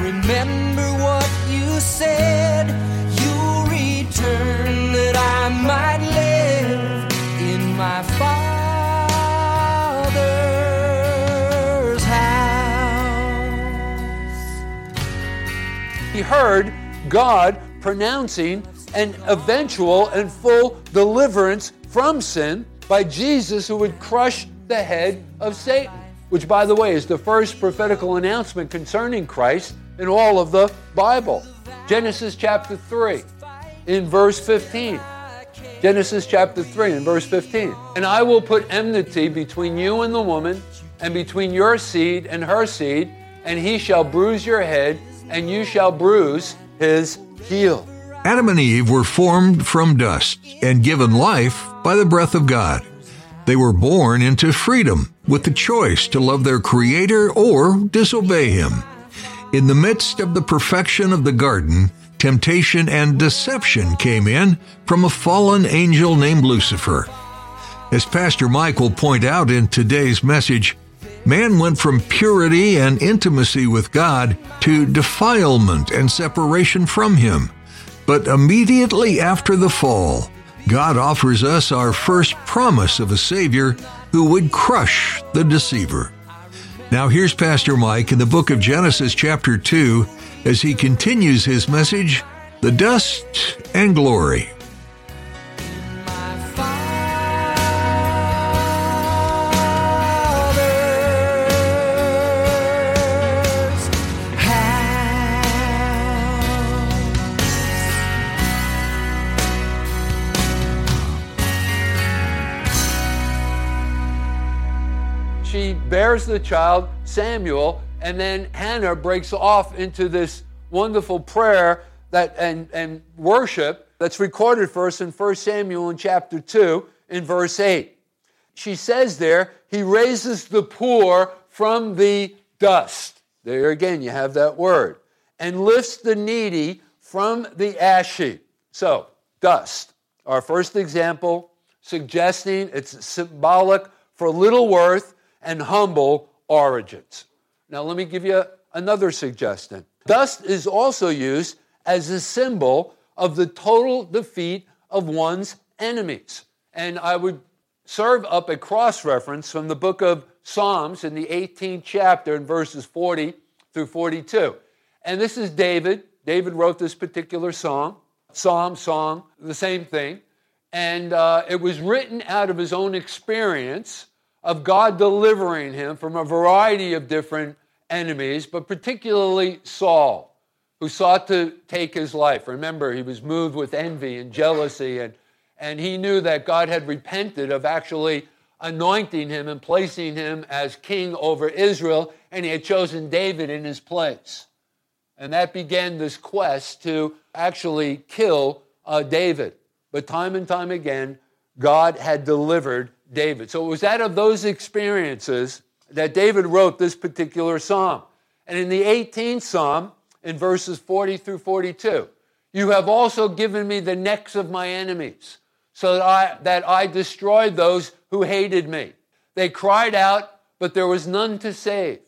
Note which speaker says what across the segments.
Speaker 1: Remember what you said. You'll return that I might live in my Father's house.
Speaker 2: he heard God pronouncing an eventual and full deliverance from sin by Jesus, who would crush the head of Satan, which, by the way, is the first prophetical announcement concerning Christ in all of the Bible. Genesis chapter 3, in verse 15. Genesis chapter 3 in verse 15. And I will put enmity between you and the woman, and between your seed and her seed, and he shall bruise your head, and you shall bruise his heel.
Speaker 3: Adam and Eve were formed from dust and given life by the breath of God. They were born into freedom with the choice to love their Creator or disobey Him. In the midst of the perfection of the garden, temptation and deception came in from a fallen angel named Lucifer. As Pastor Mike will point out in today's message, man went from purity and intimacy with God to defilement and separation from Him. But immediately after the fall, God offers us our first promise of a Savior who would crush the deceiver. Now, here's Pastor Mike in the book of Genesis, chapter 2, as he continues his message The Dust and Glory.
Speaker 2: She bears the child, Samuel, and then Hannah breaks off into this wonderful prayer that and, and worship that's recorded for us in 1 Samuel in chapter 2 in verse 8. She says there, he raises the poor from the dust. There again, you have that word. And lifts the needy from the ash heap. So, dust. Our first example suggesting it's symbolic for little worth and humble origins. Now, let me give you another suggestion. Dust is also used as a symbol of the total defeat of one's enemies. And I would serve up a cross reference from the book of Psalms in the 18th chapter in verses 40 through 42. And this is David. David wrote this particular song, psalm, song, the same thing. And uh, it was written out of his own experience of God delivering him from a variety of different enemies, but particularly Saul, who sought to take his life. Remember, he was moved with envy and jealousy, and, and he knew that God had repented of actually anointing him and placing him as king over Israel, and he had chosen David in his place. And that began this quest to actually kill uh, David. But time and time again, God had delivered David. So it was out of those experiences that David wrote this particular psalm. And in the 18th psalm, in verses 40 through 42, you have also given me the necks of my enemies, so that I, that I destroyed those who hated me. They cried out, but there was none to save,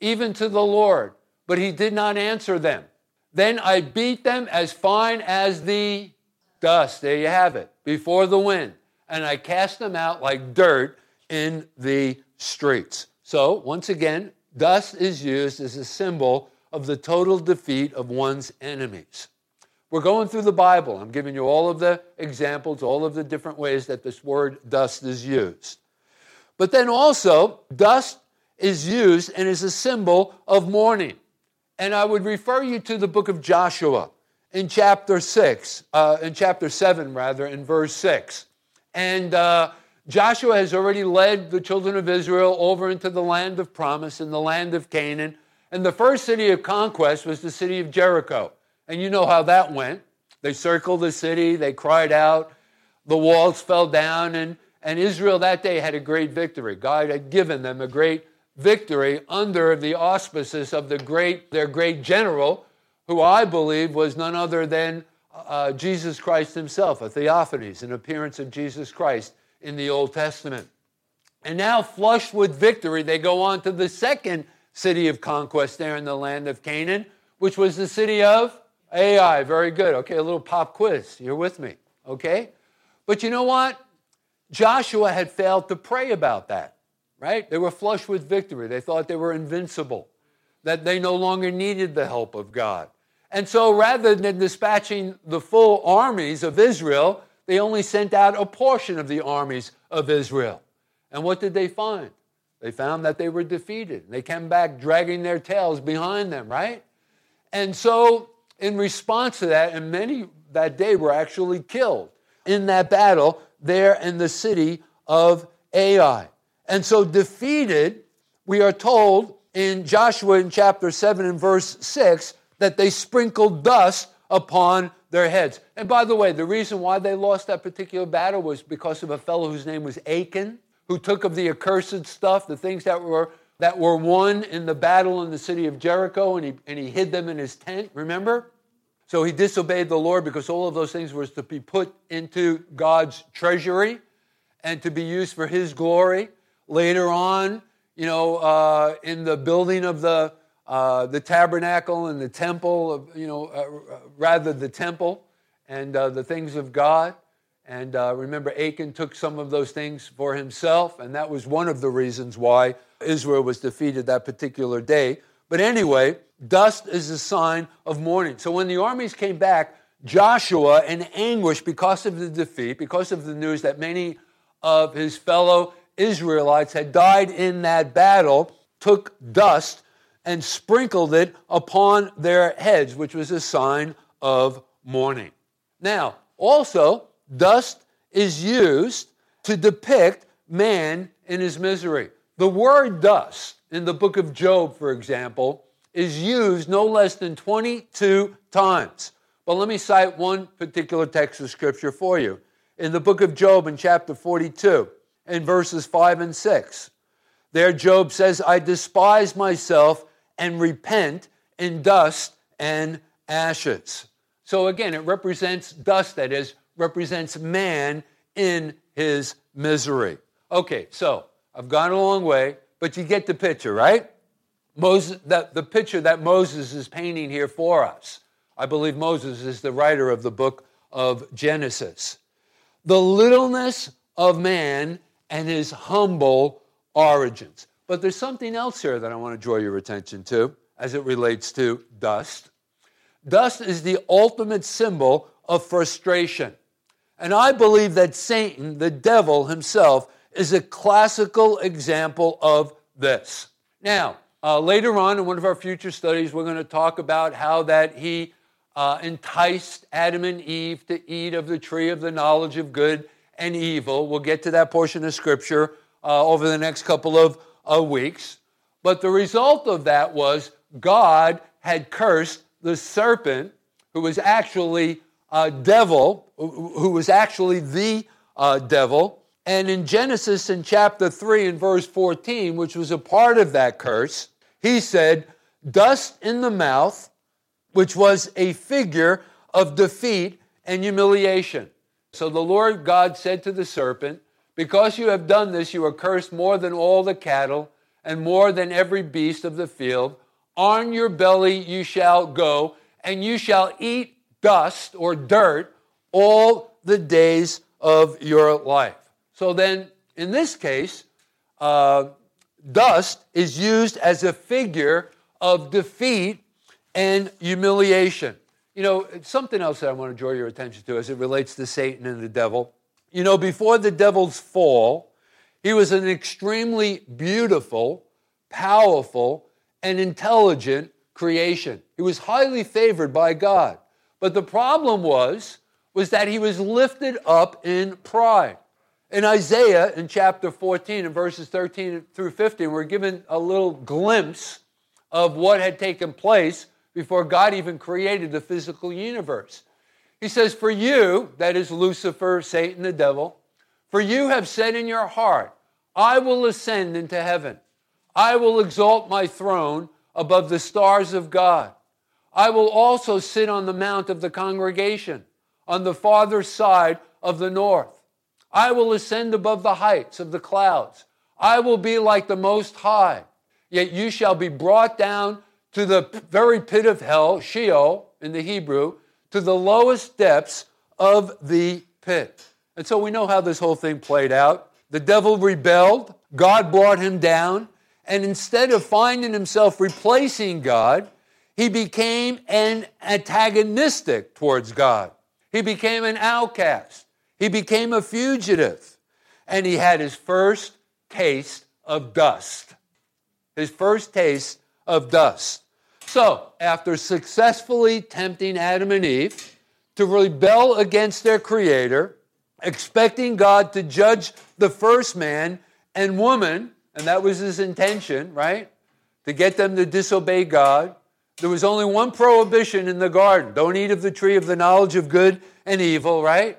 Speaker 2: even to the Lord, but he did not answer them. Then I beat them as fine as the dust. There you have it, before the wind. And I cast them out like dirt in the streets. So, once again, dust is used as a symbol of the total defeat of one's enemies. We're going through the Bible. I'm giving you all of the examples, all of the different ways that this word dust is used. But then also, dust is used and is a symbol of mourning. And I would refer you to the book of Joshua in chapter 6, uh, in chapter 7, rather, in verse 6. And uh, Joshua has already led the children of Israel over into the land of promise, in the land of Canaan. And the first city of conquest was the city of Jericho. And you know how that went. They circled the city, they cried out, the walls fell down, and, and Israel that day had a great victory. God had given them a great victory under the auspices of the great, their great general, who I believe was none other than uh, Jesus Christ himself, a theophanies, an appearance of Jesus Christ in the Old Testament. And now, flushed with victory, they go on to the second city of conquest there in the land of Canaan, which was the city of Ai. Very good. Okay, a little pop quiz. You're with me. Okay? But you know what? Joshua had failed to pray about that, right? They were flushed with victory. They thought they were invincible, that they no longer needed the help of God. And so rather than dispatching the full armies of Israel, they only sent out a portion of the armies of Israel. And what did they find? They found that they were defeated. They came back dragging their tails behind them, right? And so, in response to that, and many that day were actually killed in that battle there in the city of Ai. And so, defeated, we are told in Joshua in chapter 7 and verse 6 that they sprinkled dust upon their heads. And by the way, the reason why they lost that particular battle was because of a fellow whose name was Achan, who took of the accursed stuff, the things that were that were won in the battle in the city of Jericho, and he, and he hid them in his tent, remember? So he disobeyed the Lord because all of those things was to be put into God's treasury and to be used for his glory. Later on, you know, uh, in the building of the uh, the tabernacle and the temple, of, you know, uh, rather the temple and uh, the things of God. And uh, remember, Achan took some of those things for himself, and that was one of the reasons why Israel was defeated that particular day. But anyway, dust is a sign of mourning. So when the armies came back, Joshua, in anguish because of the defeat, because of the news that many of his fellow Israelites had died in that battle, took dust and sprinkled it upon their heads, which was a sign of mourning. Now, also, dust is used to depict man in his misery. The word dust in the book of Job, for example, is used no less than 22 times. But let me cite one particular text of scripture for you. In the book of Job, in chapter 42, in verses 5 and 6, there Job says, I despise myself and repent in dust and ashes. So again, it represents dust, that is, represents man in his misery. Okay, so I've gone a long way, but you get the picture, right? Moses, that, the picture that Moses is painting here for us. I believe Moses is the writer of the book of Genesis. The littleness of man and his humble origins. But there's something else here that I want to draw your attention to as it relates to dust. Dust is the ultimate symbol of frustration. And I believe that Satan, the devil himself, is a classical example of this. Now, uh, later on in one of our future studies, we're going to talk about how that he uh, enticed Adam and Eve to eat of the tree of the knowledge of good and evil. We'll get to that portion of scripture uh, over the next couple of of weeks. But the result of that was God had cursed the serpent, who was actually a devil, who was actually the uh, devil. And in Genesis, in chapter 3, in verse 14, which was a part of that curse, he said, Dust in the mouth, which was a figure of defeat and humiliation. So the Lord God said to the serpent, because you have done this, you are cursed more than all the cattle and more than every beast of the field. On your belly you shall go, and you shall eat dust or dirt all the days of your life. So then, in this case, uh, dust is used as a figure of defeat and humiliation. You know, something else that I want to draw your attention to as it relates to Satan and the devil you know, before the devil's fall, he was an extremely beautiful, powerful, and intelligent creation. He was highly favored by God. But the problem was was that he was lifted up in pride. In Isaiah in chapter 14 and verses 13 through 15, we're given a little glimpse of what had taken place before God even created the physical universe. He says, For you, that is Lucifer, Satan, the devil, for you have said in your heart, I will ascend into heaven. I will exalt my throne above the stars of God. I will also sit on the mount of the congregation on the farther side of the north. I will ascend above the heights of the clouds. I will be like the Most High. Yet you shall be brought down to the very pit of hell, Sheol in the Hebrew, to the lowest depths of the pit. And so we know how this whole thing played out. The devil rebelled, God brought him down, and instead of finding himself replacing God, he became an antagonistic towards God. He became an outcast. He became a fugitive. And he had his first taste of dust. His first taste of dust. So, after successfully tempting Adam and Eve to rebel against their Creator, expecting God to judge the first man and woman, and that was his intention, right? To get them to disobey God. There was only one prohibition in the garden don't eat of the tree of the knowledge of good and evil, right?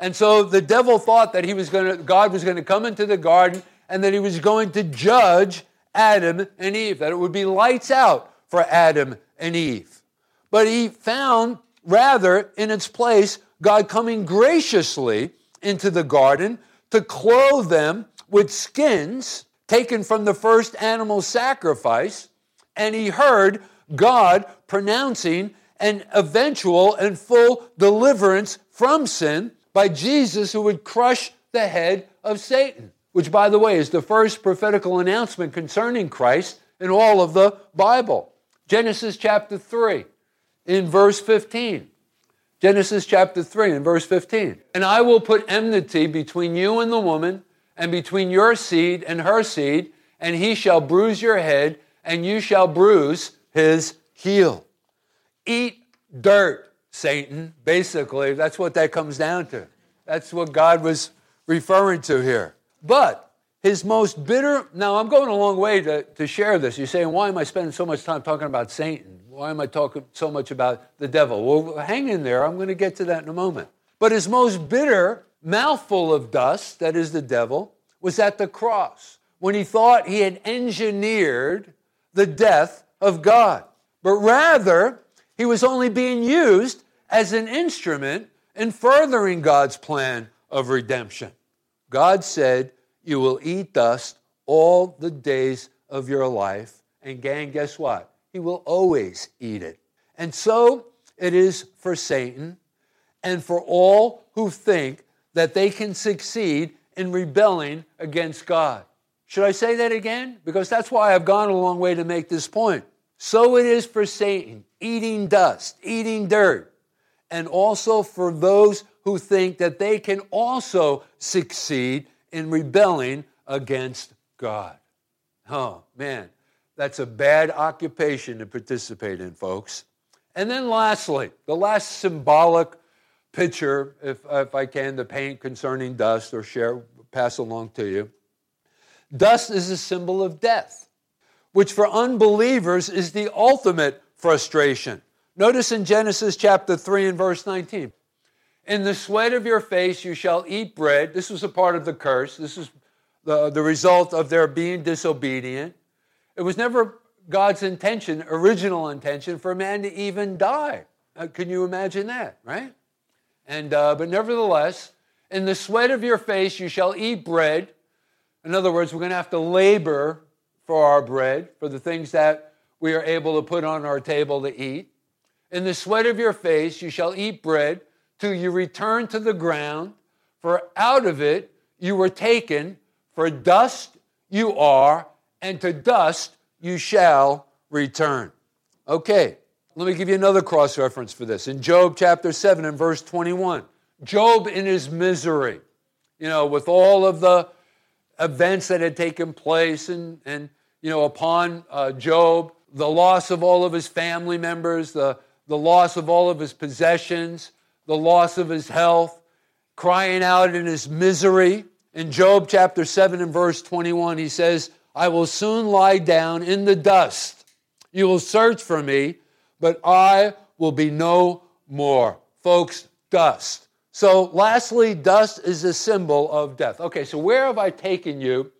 Speaker 2: And so the devil thought that he was going to, God was going to come into the garden and that he was going to judge Adam and Eve, that it would be lights out for Adam and Eve. But he found, rather, in its place, God coming graciously into the garden to clothe them with skins taken from the first animal sacrifice. And he heard God pronouncing an eventual and full deliverance from sin by Jesus, who would crush the head of Satan, which, by the way, is the first prophetical announcement concerning Christ in all of the Bible. Genesis chapter 3, in verse 15. Genesis chapter 3 and verse 15. And I will put enmity between you and the woman, and between your seed and her seed, and he shall bruise your head, and you shall bruise his heel. Eat dirt, Satan. Basically, that's what that comes down to. That's what God was referring to here. But his most bitter, now I'm going a long way to, to share this. You're saying, why am I spending so much time talking about Satan? Why am I talking so much about the devil? Well, hang in there. I'm going to get to that in a moment. But his most bitter mouthful of dust, that is the devil, was at the cross when he thought he had engineered the death of God. But rather, he was only being used as an instrument in furthering God's plan of redemption. God said, You will eat dust all the days of your life. And, gang, guess what? he will always eat it. And so it is for Satan and for all who think that they can succeed in rebelling against God. Should I say that again? Because that's why I've gone a long way to make this point. So it is for Satan, eating dust, eating dirt, and also for those who think that they can also succeed in rebelling against God. Oh, man. That's a bad occupation to participate in, folks. And then, lastly, the last symbolic picture, if, if I can, to paint concerning dust or share, pass along to you. Dust is a symbol of death, which for unbelievers is the ultimate frustration. Notice in Genesis chapter 3 and verse 19. In the sweat of your face you shall eat bread. This was a part of the curse. This is the, the result of their being disobedient. It was never God's intention, original intention, for a man to even die. Uh, can you imagine that, right? And uh, but nevertheless, in the sweat of your face you shall eat bread. In other words, we're going to have to labor for our bread, for the things that we are able to put on our table to eat. In the sweat of your face you shall eat bread till you return to the ground, for out of it you were taken, for dust you are, and to dust you shall return. Okay, let me give you another cross reference for this. In Job chapter 7 and verse 21, Job in his misery, you know, with all of the events that had taken place and, and you know, upon uh, Job, the loss of all of his family members, the, the loss of all of his possessions, the loss of his health, crying out in his misery. In Job chapter 7 and verse 21, he says, I will soon lie down in the dust, You will search for me, but I will be no more. Folks, dust. So, lastly, dust is a symbol of death. Okay, so where have I taken you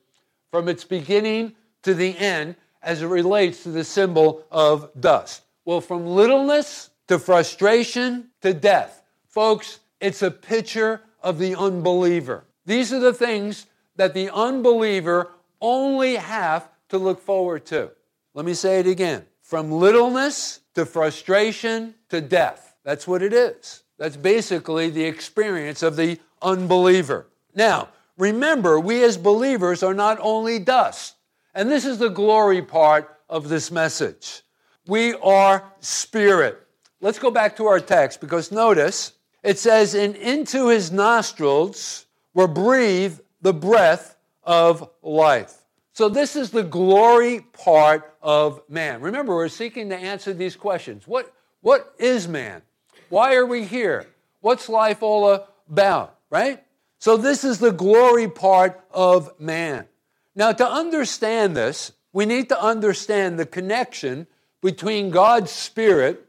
Speaker 2: from its beginning to the end as it relates to the symbol of dust? Well, from littleness to frustration to death. Folks, it's a picture of the unbeliever. These are the things that the unbeliever only have to look forward to. Let me say it again from littleness to frustration to death. That's what it is. That's basically the experience of the unbeliever. Now, remember, we as believers are not only dust, and this is the glory part of this message. We are spirit. Let's go back to our text because notice it says, And into his nostrils were breathed the breath of life. So, this is the glory part of man. Remember, we're seeking to answer these questions. What, what is man? Why are we here? What's life all about, right? So, this is the glory part of man. Now, to understand this, we need to understand the connection between God's Spirit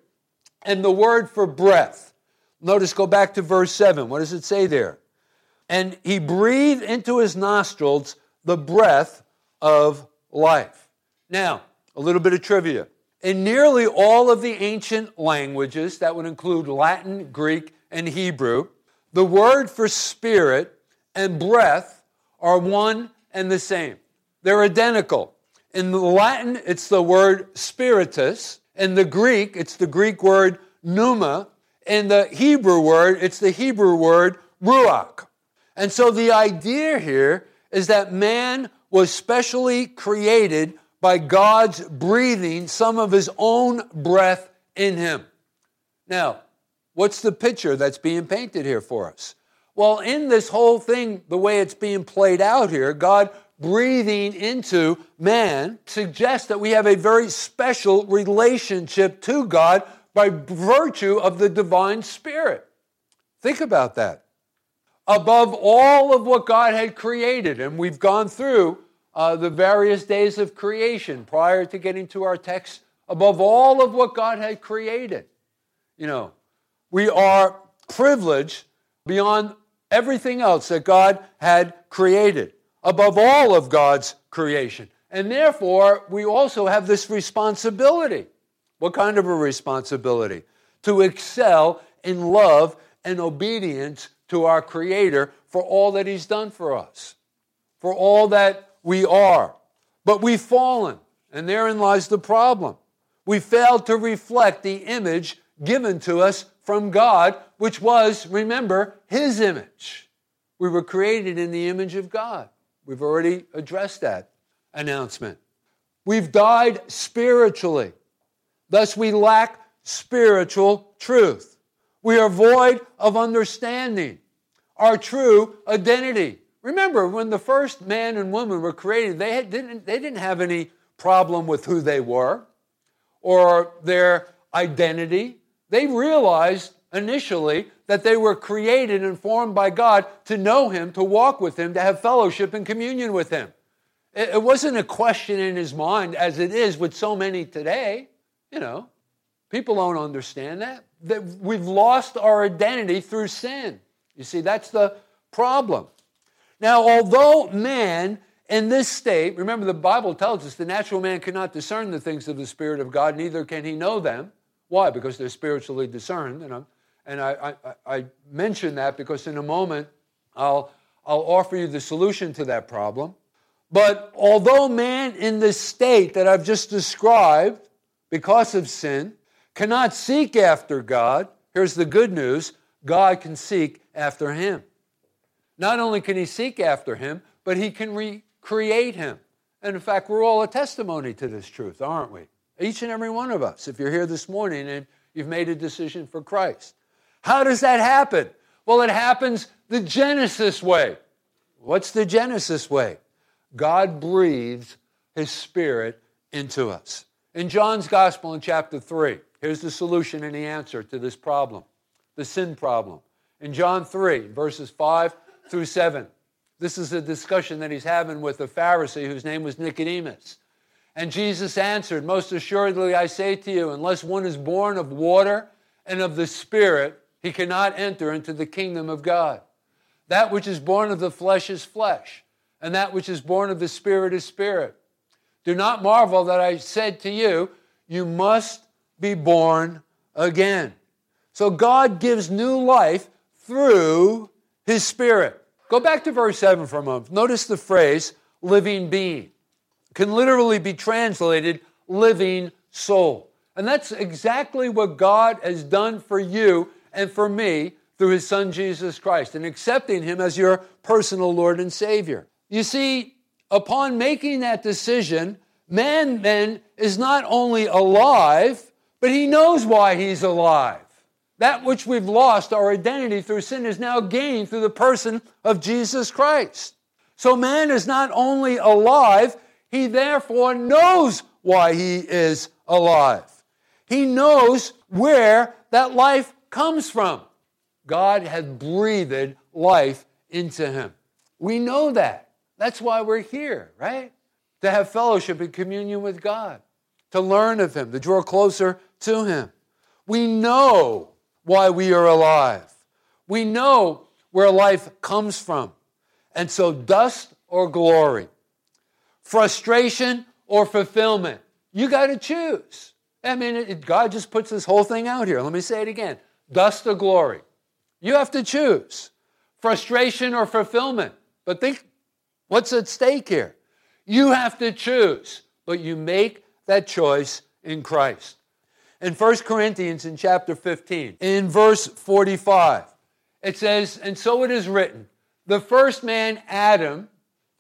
Speaker 2: and the word for breath. Notice, go back to verse 7. What does it say there? And he breathed into his nostrils the breath of life. Now, a little bit of trivia. In nearly all of the ancient languages, that would include Latin, Greek, and Hebrew, the word for spirit and breath are one and the same. They're identical. In the Latin, it's the word spiritus. In the Greek, it's the Greek word pneuma. In the Hebrew word, it's the Hebrew word ruach. And so the idea here is that man was specially created by God's breathing some of his own breath in him. Now, what's the picture that's being painted here for us? Well, in this whole thing, the way it's being played out here, God breathing into man suggests that we have a very special relationship to God by virtue of the divine spirit. Think about that. Above all of what God had created, and we've gone through uh, the various days of creation prior to getting to our text, above all of what God had created. You know, we are privileged beyond everything else that God had created, above all of God's creation. And therefore, we also have this responsibility. What kind of a responsibility? To excel in love and obedience to our Creator for all that He's done for us, for all that we are. But we've fallen, and therein lies the problem. We failed to reflect the image given to us from God, which was, remember, His image. We were created in the image of God. We've already addressed that announcement. We've died spiritually. Thus, we lack spiritual truth. We are void of understanding our true identity. Remember, when the first man and woman were created, they, didn't, they didn't have any problem with who they were or their identity. They realized initially that they were created and formed by God to know Him, to walk with Him, to have fellowship and communion with Him. It wasn't a question in his mind as it is with so many today. You know, people don't understand that. That we've lost our identity through sin. You see, that's the problem. Now, although man in this state, remember the Bible tells us the natural man cannot discern the things of the Spirit of God, neither can he know them. Why? Because they're spiritually discerned. And, I'm, and I, I, I mention that because in a moment I'll, I'll offer you the solution to that problem. But although man in this state that I've just described, because of sin, cannot seek after God, here's the good news God can seek after him. Not only can he seek after him, but he can recreate him. And in fact, we're all a testimony to this truth, aren't we? Each and every one of us, if you're here this morning and you've made a decision for Christ. How does that happen? Well, it happens the Genesis way. What's the Genesis way? God breathes his spirit into us. In John's Gospel in chapter 3, here's the solution and the answer to this problem, the sin problem. In John 3, verses 5 through 7. This is a discussion that he's having with a Pharisee whose name was Nicodemus. And Jesus answered, Most assuredly I say to you, unless one is born of water and of the Spirit, he cannot enter into the kingdom of God. That which is born of the flesh is flesh, and that which is born of the Spirit is spirit. Do not marvel that I said to you, You must be born again. So God gives new life through his Spirit. Go back to verse 7 for a moment. Notice the phrase living being can literally be translated living soul. And that's exactly what God has done for you and for me through his son Jesus Christ and accepting him as your personal Lord and Savior. You see, upon making that decision, man then is not only alive, but he knows why he's alive. That which we've lost, our identity through sin, is now gained through the person of Jesus Christ. So man is not only alive, he therefore knows why he is alive. He knows where that life comes from. God has breathed life into him. We know that. That's why we're here, right? To have fellowship and communion with God, to learn of him, to draw closer to him. We know why we are alive. We know where life comes from. And so, dust or glory, frustration or fulfillment. You got to choose. I mean, it, God just puts this whole thing out here. Let me say it again dust or glory. You have to choose frustration or fulfillment. But think what's at stake here? You have to choose, but you make that choice in Christ. In 1 Corinthians in chapter 15, in verse 45, it says, And so it is written, the first man, Adam,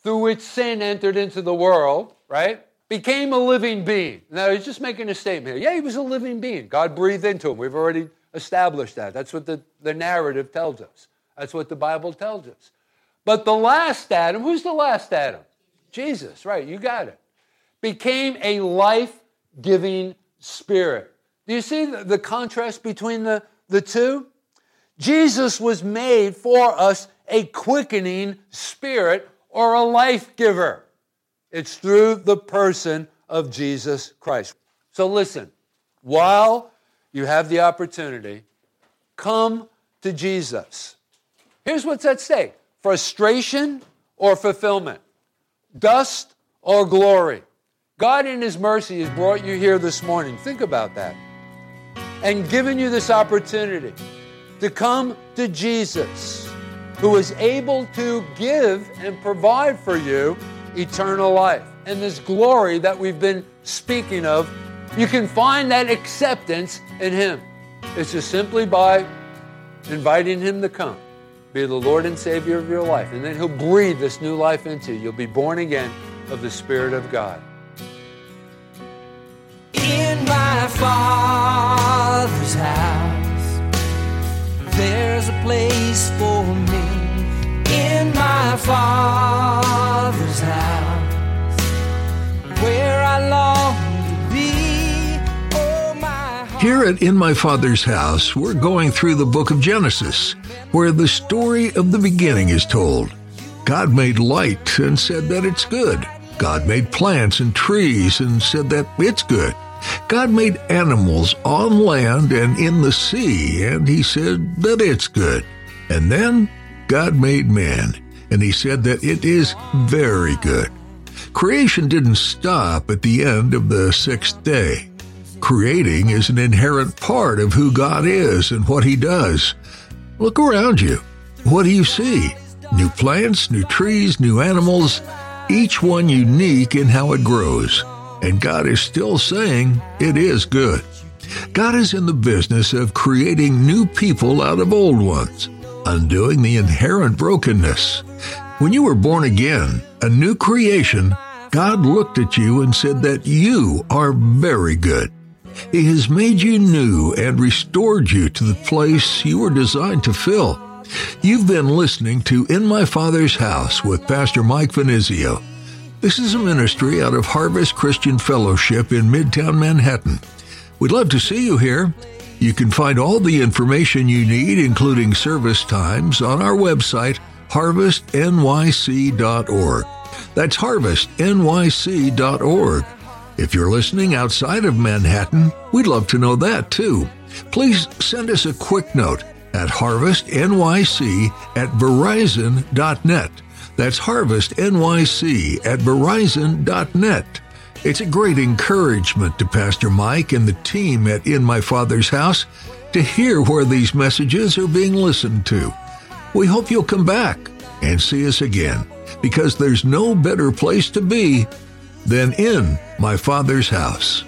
Speaker 2: through which sin entered into the world, right, became a living being. Now, he's just making a statement here. Yeah, he was a living being. God breathed into him. We've already established that. That's what the, the narrative tells us. That's what the Bible tells us. But the last Adam, who's the last Adam? Jesus, right, you got it. Became a life giving spirit. Do you see the, the contrast between the, the two? Jesus was made for us a quickening spirit or a life giver. It's through the person of Jesus Christ. So listen, while you have the opportunity, come to Jesus. Here's what's at stake frustration or fulfillment, dust or glory. God, in His mercy, has brought you here this morning. Think about that. And given you this opportunity to come to Jesus who is able to give and provide for you eternal life. And this glory that we've been speaking of, you can find that acceptance in Him. It's just simply by inviting Him to come, be the Lord and Savior of your life. And then He'll breathe this new life into you. You'll be born again of the Spirit of God.
Speaker 1: In my Father's house, there's a place for me in my Father's house where I long
Speaker 3: Here at In My Father's House, we're going through the book of Genesis, where the story of the beginning is told. God made light and said that it's good. God made plants and trees and said that it's good. God made animals on land and in the sea, and he said that it's good. And then God made man, and he said that it is very good. Creation didn't stop at the end of the sixth day. Creating is an inherent part of who God is and what he does. Look around you. What do you see? New plants, new trees, new animals, each one unique in how it grows. And God is still saying it is good. God is in the business of creating new people out of old ones, undoing the inherent brokenness. When you were born again, a new creation, God looked at you and said that you are very good. He has made you new and restored you to the place you were designed to fill. You've been listening to In My Father's House with Pastor Mike Finizio. This is a ministry out of Harvest Christian Fellowship in Midtown Manhattan. We'd love to see you here. You can find all the information you need, including service times, on our website, harvestnyc.org. That's harvestnyc.org. If you're listening outside of Manhattan, we'd love to know that too. Please send us a quick note at harvestnyc at verizon.net. That's harvestnyc at verizon.net. It's a great encouragement to Pastor Mike and the team at In My Father's House to hear where these messages are being listened to. We hope you'll come back and see us again because there's no better place to be than in my Father's house.